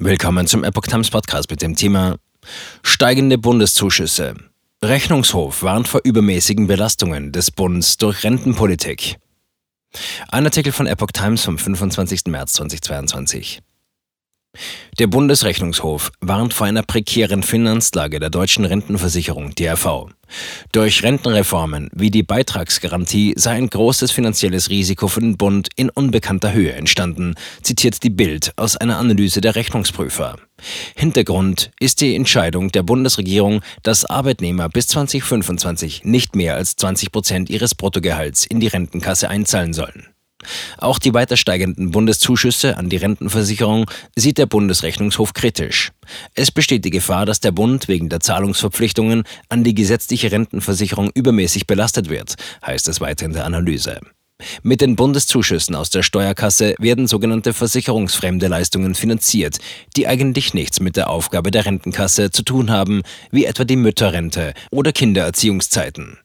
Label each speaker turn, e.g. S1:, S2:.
S1: Willkommen zum Epoch Times Podcast mit dem Thema Steigende Bundeszuschüsse. Rechnungshof warnt vor übermäßigen Belastungen des Bundes durch Rentenpolitik. Ein Artikel von Epoch Times vom 25. März 2022. Der Bundesrechnungshof warnt vor einer prekären Finanzlage der deutschen Rentenversicherung DRV. Durch Rentenreformen wie die Beitragsgarantie sei ein großes finanzielles Risiko für den Bund in unbekannter Höhe entstanden, zitiert die Bild aus einer Analyse der Rechnungsprüfer. Hintergrund ist die Entscheidung der Bundesregierung, dass Arbeitnehmer bis 2025 nicht mehr als 20 Prozent ihres Bruttogehalts in die Rentenkasse einzahlen sollen. Auch die weiter steigenden Bundeszuschüsse an die Rentenversicherung sieht der Bundesrechnungshof kritisch. Es besteht die Gefahr, dass der Bund wegen der Zahlungsverpflichtungen an die gesetzliche Rentenversicherung übermäßig belastet wird, heißt es weiter in der Analyse. Mit den Bundeszuschüssen aus der Steuerkasse werden sogenannte versicherungsfremde Leistungen finanziert, die eigentlich nichts mit der Aufgabe der Rentenkasse zu tun haben, wie etwa die Mütterrente oder Kindererziehungszeiten.